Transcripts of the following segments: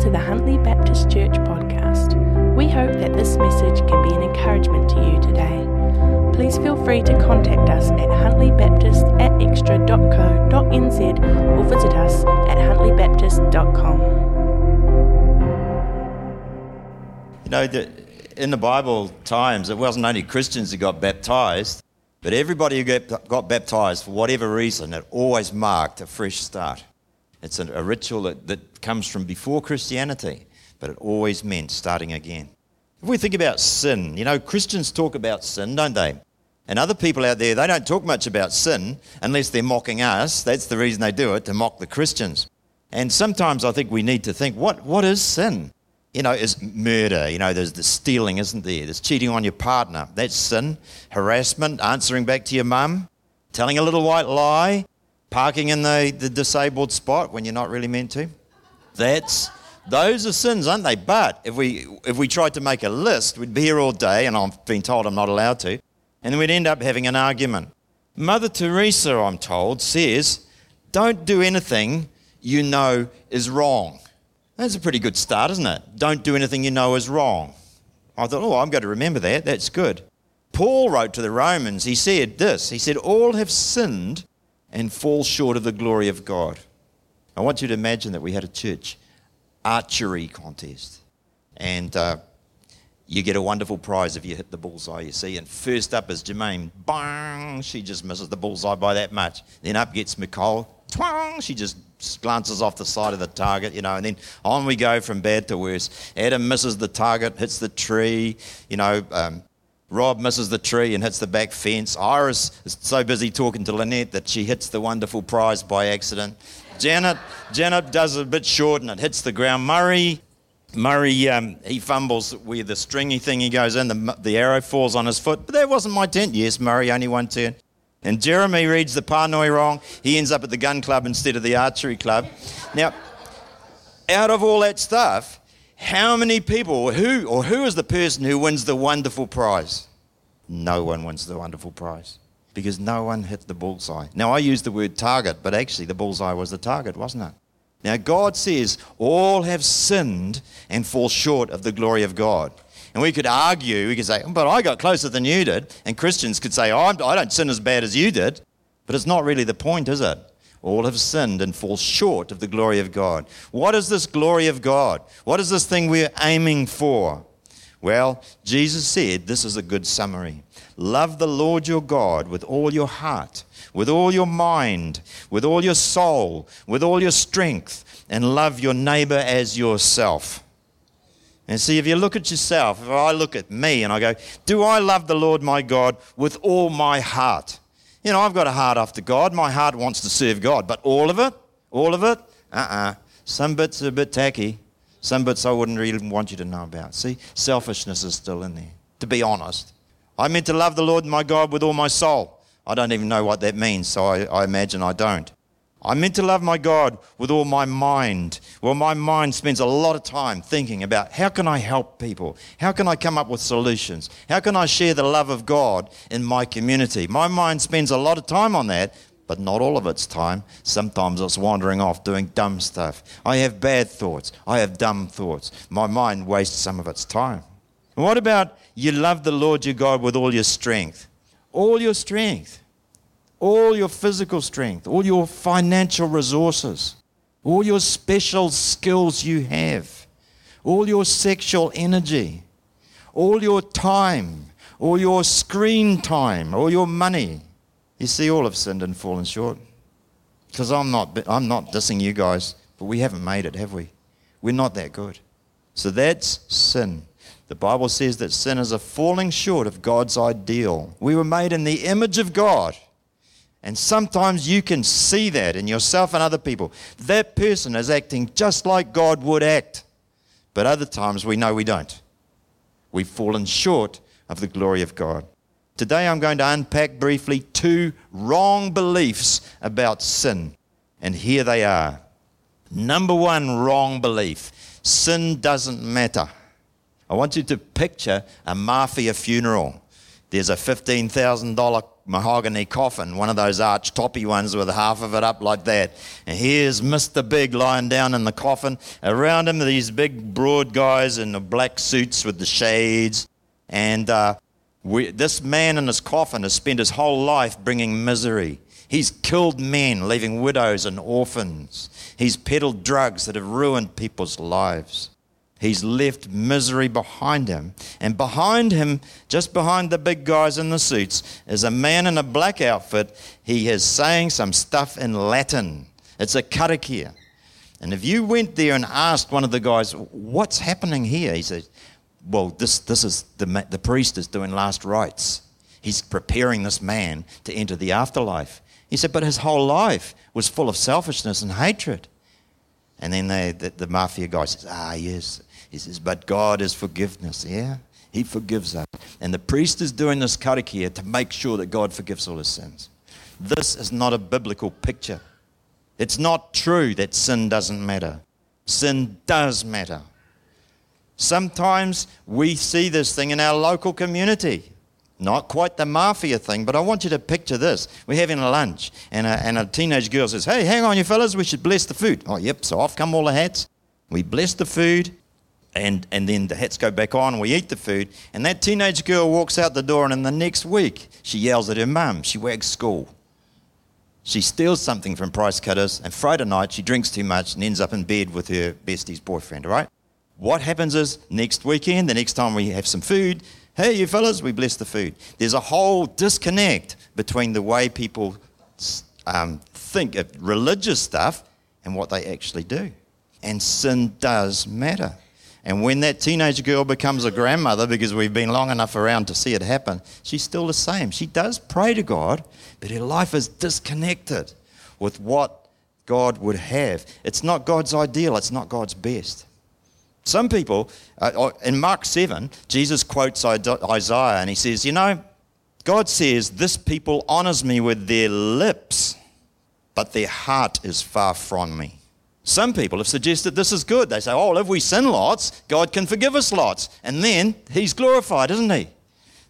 to the Huntly Baptist Church podcast. We hope that this message can be an encouragement to you today. Please feel free to contact us at huntly.baptist at xtra.co.nz or visit us at huntly.baptist.com. You know, the, in the Bible times, it wasn't only Christians who got baptized, but everybody who got, got baptized, for whatever reason, it always marked a fresh start. It's a, a ritual that, that comes from before Christianity, but it always meant starting again. If we think about sin, you know, Christians talk about sin, don't they? And other people out there, they don't talk much about sin unless they're mocking us. That's the reason they do it, to mock the Christians. And sometimes I think we need to think, what, what is sin? You know, is murder. You know, there's the stealing, isn't there? There's cheating on your partner. That's sin. Harassment, answering back to your mum, telling a little white lie, parking in the, the disabled spot when you're not really meant to. That's those are sins, aren't they? But if we if we tried to make a list, we'd be here all day, and I've been told I'm not allowed to, and we'd end up having an argument. Mother Teresa, I'm told, says, "Don't do anything you know is wrong." That's a pretty good start, isn't it? Don't do anything you know is wrong. I thought, oh, I'm going to remember that. That's good. Paul wrote to the Romans, he said this He said, All have sinned and fall short of the glory of God. I want you to imagine that we had a church archery contest. And uh, you get a wonderful prize if you hit the bullseye, you see. And first up is Jermaine. Bang! She just misses the bullseye by that much. Then up gets Nicole. Twang! She just glances off the side of the target, you know. And then on we go from bad to worse. Adam misses the target, hits the tree, you know. Um, Rob misses the tree and hits the back fence. Iris is so busy talking to Lynette that she hits the wonderful prize by accident. Janet, Janet does a bit short and it hits the ground. Murray, Murray, um, he fumbles where the stringy thing he goes in, the, the arrow falls on his foot. But that wasn't my tent. Yes, Murray, only one turn. And Jeremy reads the pānui wrong. He ends up at the gun club instead of the archery club. Now, out of all that stuff, how many people, who or who is the person who wins the wonderful prize? No one wins the wonderful prize because no one hit the bullseye. Now, I use the word target, but actually the bullseye was the target, wasn't it? Now, God says all have sinned and fall short of the glory of God. And we could argue, we could say, but I got closer than you did. And Christians could say, oh, I don't sin as bad as you did. But it's not really the point, is it? All have sinned and fall short of the glory of God. What is this glory of God? What is this thing we're aiming for? Well, Jesus said this is a good summary. Love the Lord your God with all your heart, with all your mind, with all your soul, with all your strength, and love your neighbor as yourself. And see, if you look at yourself, if I look at me and I go, Do I love the Lord my God with all my heart? You know, I've got a heart after God. My heart wants to serve God, but all of it, all of it, uh uh-uh. uh Some bits are a bit tacky. Some bits I wouldn't even want you to know about. See, selfishness is still in there, to be honest. I meant to love the Lord my God with all my soul. I don't even know what that means, so I, I imagine I don't. I meant to love my God with all my mind. Well, my mind spends a lot of time thinking about how can I help people? How can I come up with solutions? How can I share the love of God in my community? My mind spends a lot of time on that, but not all of its time. Sometimes it's wandering off doing dumb stuff. I have bad thoughts. I have dumb thoughts. My mind wastes some of its time. And what about you love the Lord your God with all your strength? All your strength all your physical strength, all your financial resources, all your special skills you have, all your sexual energy, all your time, all your screen time, all your money. You see, all have sinned and fallen short. Because I'm not, I'm not dissing you guys, but we haven't made it, have we? We're not that good. So that's sin. The Bible says that sin is a falling short of God's ideal. We were made in the image of God. And sometimes you can see that in yourself and other people. That person is acting just like God would act. But other times we know we don't. We've fallen short of the glory of God. Today I'm going to unpack briefly two wrong beliefs about sin. And here they are. Number one wrong belief sin doesn't matter. I want you to picture a mafia funeral. There's a $15,000 mahogany coffin, one of those arch toppy ones with half of it up like that. And here's Mr. Big lying down in the coffin. Around him are these big, broad guys in the black suits with the shades. And uh, we, this man in his coffin has spent his whole life bringing misery. He's killed men, leaving widows and orphans. He's peddled drugs that have ruined people's lives. He's left misery behind him. And behind him, just behind the big guys in the suits, is a man in a black outfit. He is saying some stuff in Latin. It's a karakia. And if you went there and asked one of the guys, What's happening here? He said, Well, this, this is the, the priest is doing last rites. He's preparing this man to enter the afterlife. He said, But his whole life was full of selfishness and hatred. And then they, the, the mafia guy says, Ah, yes, he says, but God is forgiveness, yeah? He forgives us. And the priest is doing this karakia to make sure that God forgives all his sins. This is not a biblical picture. It's not true that sin doesn't matter. Sin does matter. Sometimes we see this thing in our local community. Not quite the mafia thing, but I want you to picture this. We're having a lunch, and a, and a teenage girl says, Hey, hang on, you fellas, we should bless the food. Oh, yep, so off come all the hats. We bless the food, and, and then the hats go back on, we eat the food, and that teenage girl walks out the door, and in the next week, she yells at her mum. She wags school. She steals something from Price Cutters, and Friday night, she drinks too much and ends up in bed with her bestie's boyfriend, right? What happens is, next weekend, the next time we have some food, hey, you fellas, we bless the food. There's a whole disconnect between the way people um, think of religious stuff and what they actually do. And sin does matter. And when that teenage girl becomes a grandmother, because we've been long enough around to see it happen, she's still the same. She does pray to God, but her life is disconnected with what God would have. It's not God's ideal, it's not God's best. Some people, uh, in Mark 7, Jesus quotes Isaiah and he says, You know, God says, This people honors me with their lips, but their heart is far from me. Some people have suggested this is good. They say, oh, well, if we sin lots, God can forgive us lots. And then he's glorified, isn't he?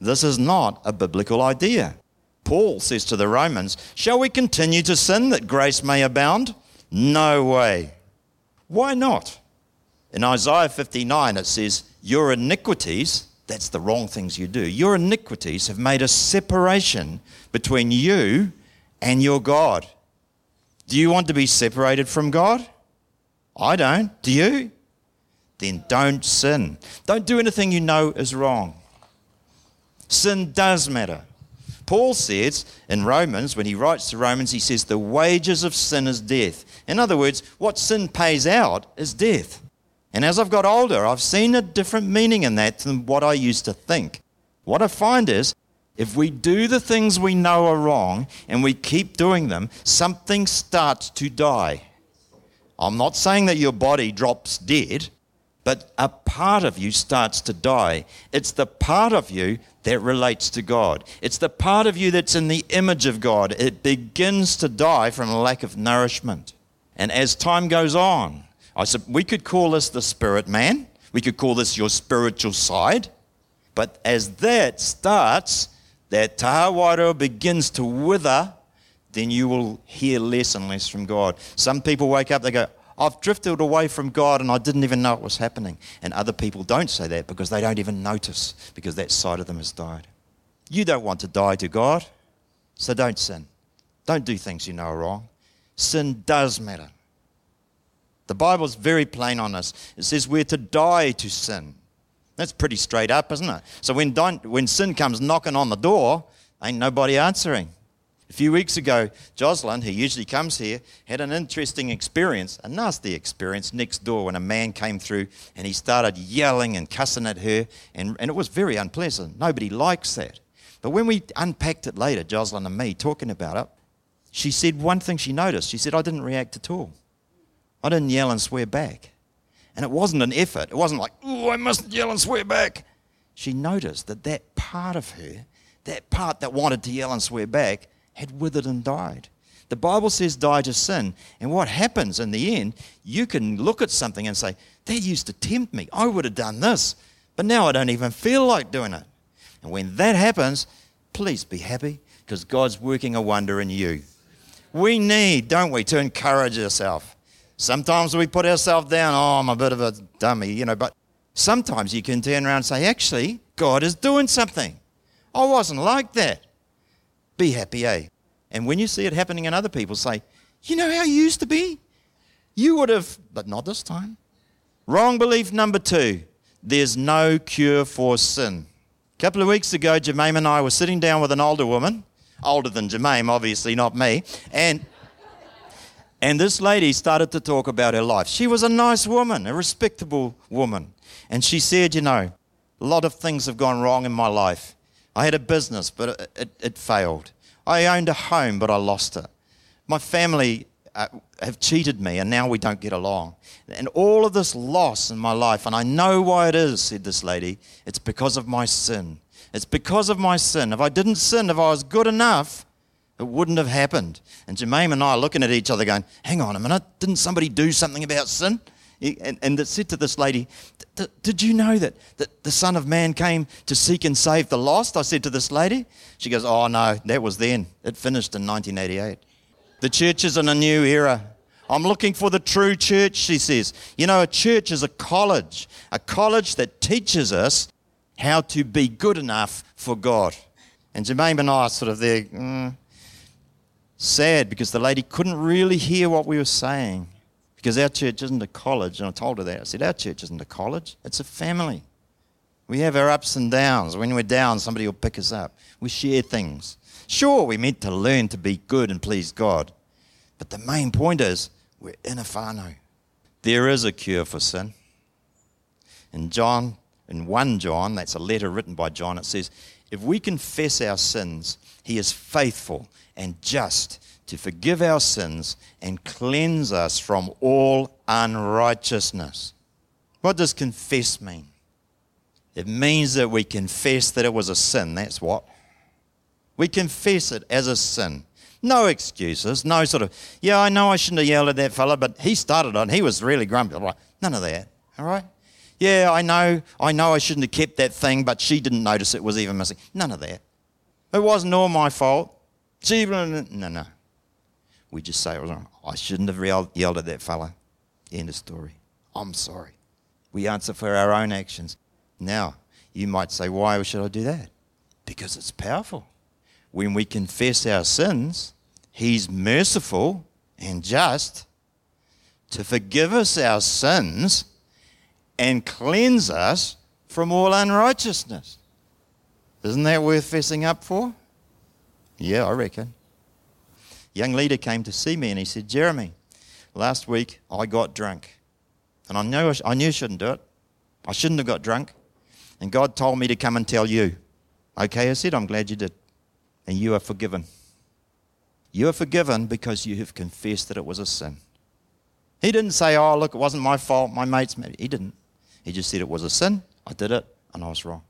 This is not a biblical idea. Paul says to the Romans, Shall we continue to sin that grace may abound? No way. Why not? In Isaiah 59, it says, Your iniquities, that's the wrong things you do, your iniquities have made a separation between you and your God. Do you want to be separated from God? I don't. Do you? Then don't sin. Don't do anything you know is wrong. Sin does matter. Paul says in Romans, when he writes to Romans, he says, The wages of sin is death. In other words, what sin pays out is death. And as I've got older, I've seen a different meaning in that than what I used to think. What I find is, if we do the things we know are wrong and we keep doing them, something starts to die. I'm not saying that your body drops dead, but a part of you starts to die. It's the part of you that relates to God. It's the part of you that's in the image of God. It begins to die from a lack of nourishment. And as time goes on, I said, we could call this the spirit man. We could call this your spiritual side. But as that starts, that taha wairua begins to wither then you will hear less and less from God. Some people wake up, they go, I've drifted away from God and I didn't even know it was happening. And other people don't say that because they don't even notice because that side of them has died. You don't want to die to God, so don't sin. Don't do things you know are wrong. Sin does matter. The Bible's very plain on this. It says we're to die to sin. That's pretty straight up, isn't it? So when, when sin comes knocking on the door, ain't nobody answering. A few weeks ago, Jocelyn, who usually comes here, had an interesting experience, a nasty experience next door when a man came through and he started yelling and cussing at her, and, and it was very unpleasant. Nobody likes that. But when we unpacked it later, Jocelyn and me talking about it, she said one thing she noticed. She said, I didn't react at all. I didn't yell and swear back. And it wasn't an effort. It wasn't like, oh, I mustn't yell and swear back. She noticed that that part of her, that part that wanted to yell and swear back, had withered and died. The Bible says die to sin. And what happens in the end, you can look at something and say, that used to tempt me. I would have done this. But now I don't even feel like doing it. And when that happens, please be happy because God's working a wonder in you. We need, don't we, to encourage ourselves. Sometimes we put ourselves down, oh, I'm a bit of a dummy, you know, but sometimes you can turn around and say, actually, God is doing something. I wasn't like that. Be happy, eh? And when you see it happening in other people, say, you know how you used to be? You would have, but not this time. Wrong belief number two there's no cure for sin. A couple of weeks ago, Jermaine and I were sitting down with an older woman, older than Jermaine, obviously, not me, and and this lady started to talk about her life. She was a nice woman, a respectable woman. And she said, You know, a lot of things have gone wrong in my life. I had a business, but it, it, it failed. I owned a home, but I lost it. My family uh, have cheated me, and now we don't get along. And all of this loss in my life, and I know why it is, said this lady. It's because of my sin. It's because of my sin. If I didn't sin, if I was good enough, it wouldn't have happened. And Jermaine and I are looking at each other going, hang on a minute, didn't somebody do something about sin? And, and it said to this lady, Did you know that, that the Son of Man came to seek and save the lost? I said to this lady. She goes, Oh, no, that was then. It finished in 1988. The church is in a new era. I'm looking for the true church, she says. You know, a church is a college, a college that teaches us how to be good enough for God. And Jermaine and I are sort of there. Mm, sad because the lady couldn't really hear what we were saying because our church isn't a college. And I told her that. I said, Our church isn't a college, it's a family. We have our ups and downs. When we're down, somebody will pick us up. We share things. Sure, we're meant to learn to be good and please God. But the main point is we're in a whānau. There is a cure for sin. In John, in 1 John, that's a letter written by John, it says, If we confess our sins, he is faithful and just to forgive our sins and cleanse us from all unrighteousness. What does confess mean? It means that we confess that it was a sin. That's what. We confess it as a sin. No excuses, no sort of, yeah, I know I shouldn't have yelled at that fella, but he started on, he was really grumpy. None of that, all right? Yeah, I know, I know I shouldn't have kept that thing, but she didn't notice it was even missing. None of that. It wasn't all my fault. No, no. We just say, I shouldn't have yelled at that fella. End of story. I'm sorry. We answer for our own actions. Now, you might say, why should I do that? Because it's powerful. When we confess our sins, He's merciful and just to forgive us our sins and cleanse us from all unrighteousness. Isn't that worth fessing up for? Yeah, I reckon. Young leader came to see me and he said, Jeremy, last week I got drunk. And I knew I, knew I shouldn't do it. I shouldn't have got drunk. And God told me to come and tell you. Okay, I said, I'm glad you did. And you are forgiven. You are forgiven because you have confessed that it was a sin. He didn't say, oh, look, it wasn't my fault, my mate's He didn't. He just said it was a sin. I did it, and I was wrong.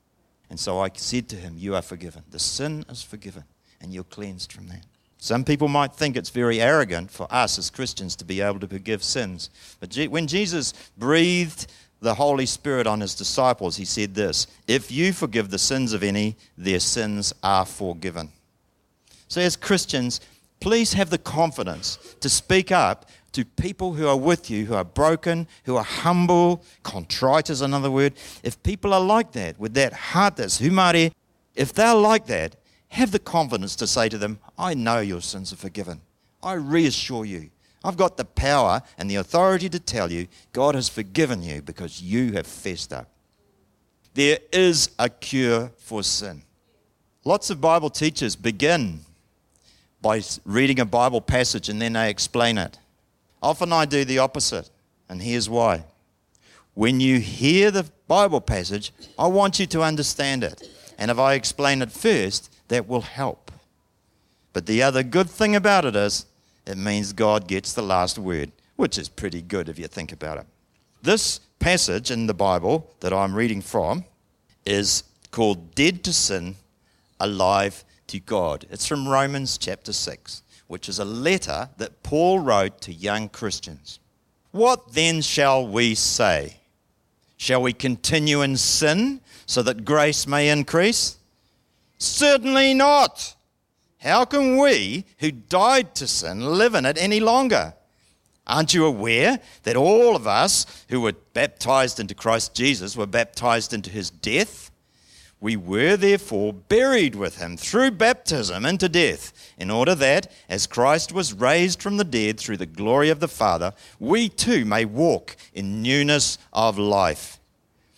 And so I said to him, You are forgiven. The sin is forgiven and you're cleansed from that. Some people might think it's very arrogant for us as Christians to be able to forgive sins. But when Jesus breathed the Holy Spirit on his disciples, he said this If you forgive the sins of any, their sins are forgiven. So, as Christians, please have the confidence to speak up to people who are with you, who are broken, who are humble, contrite is another word. If people are like that, with that heart that's hūmārie, if they're like that, have the confidence to say to them, I know your sins are forgiven. I reassure you. I've got the power and the authority to tell you God has forgiven you because you have fessed up. There is a cure for sin. Lots of Bible teachers begin by reading a Bible passage and then they explain it. Often I do the opposite, and here's why. When you hear the Bible passage, I want you to understand it. And if I explain it first, that will help. But the other good thing about it is it means God gets the last word, which is pretty good if you think about it. This passage in the Bible that I'm reading from is called Dead to Sin, Alive to God. It's from Romans chapter 6, which is a letter that Paul wrote to young Christians. What then shall we say? Shall we continue in sin so that grace may increase? Certainly not. How can we, who died to sin, live in it any longer? Aren't you aware that all of us who were baptized into Christ Jesus were baptized into his death? We were therefore buried with him through baptism into death, in order that, as Christ was raised from the dead through the glory of the Father, we too may walk in newness of life.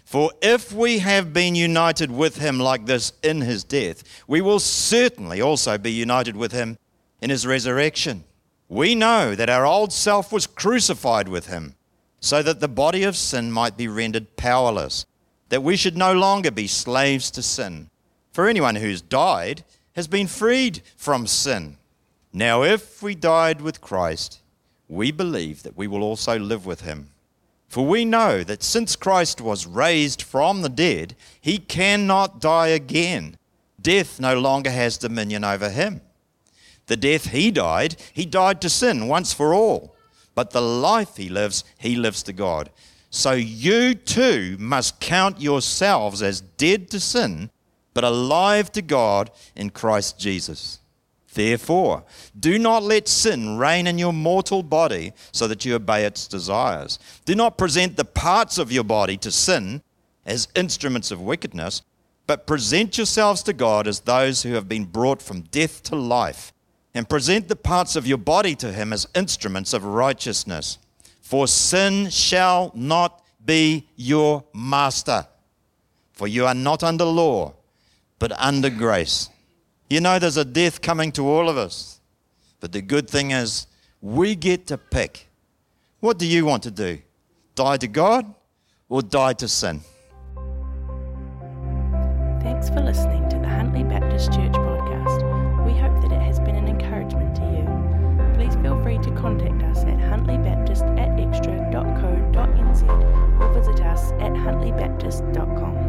For if we have been united with him like this in his death, we will certainly also be united with him in his resurrection. We know that our old self was crucified with him, so that the body of sin might be rendered powerless, that we should no longer be slaves to sin. For anyone who's died has been freed from sin. Now, if we died with Christ, we believe that we will also live with him. For we know that since Christ was raised from the dead, he cannot die again. Death no longer has dominion over him. The death he died, he died to sin once for all. But the life he lives, he lives to God. So you too must count yourselves as dead to sin, but alive to God in Christ Jesus. Therefore, do not let sin reign in your mortal body so that you obey its desires. Do not present the parts of your body to sin as instruments of wickedness, but present yourselves to God as those who have been brought from death to life, and present the parts of your body to Him as instruments of righteousness. For sin shall not be your master, for you are not under law, but under grace. You know, there's a death coming to all of us. But the good thing is, we get to pick. What do you want to do? Die to God or die to sin? Thanks for listening to the Huntly Baptist Church huntly.baptist.com.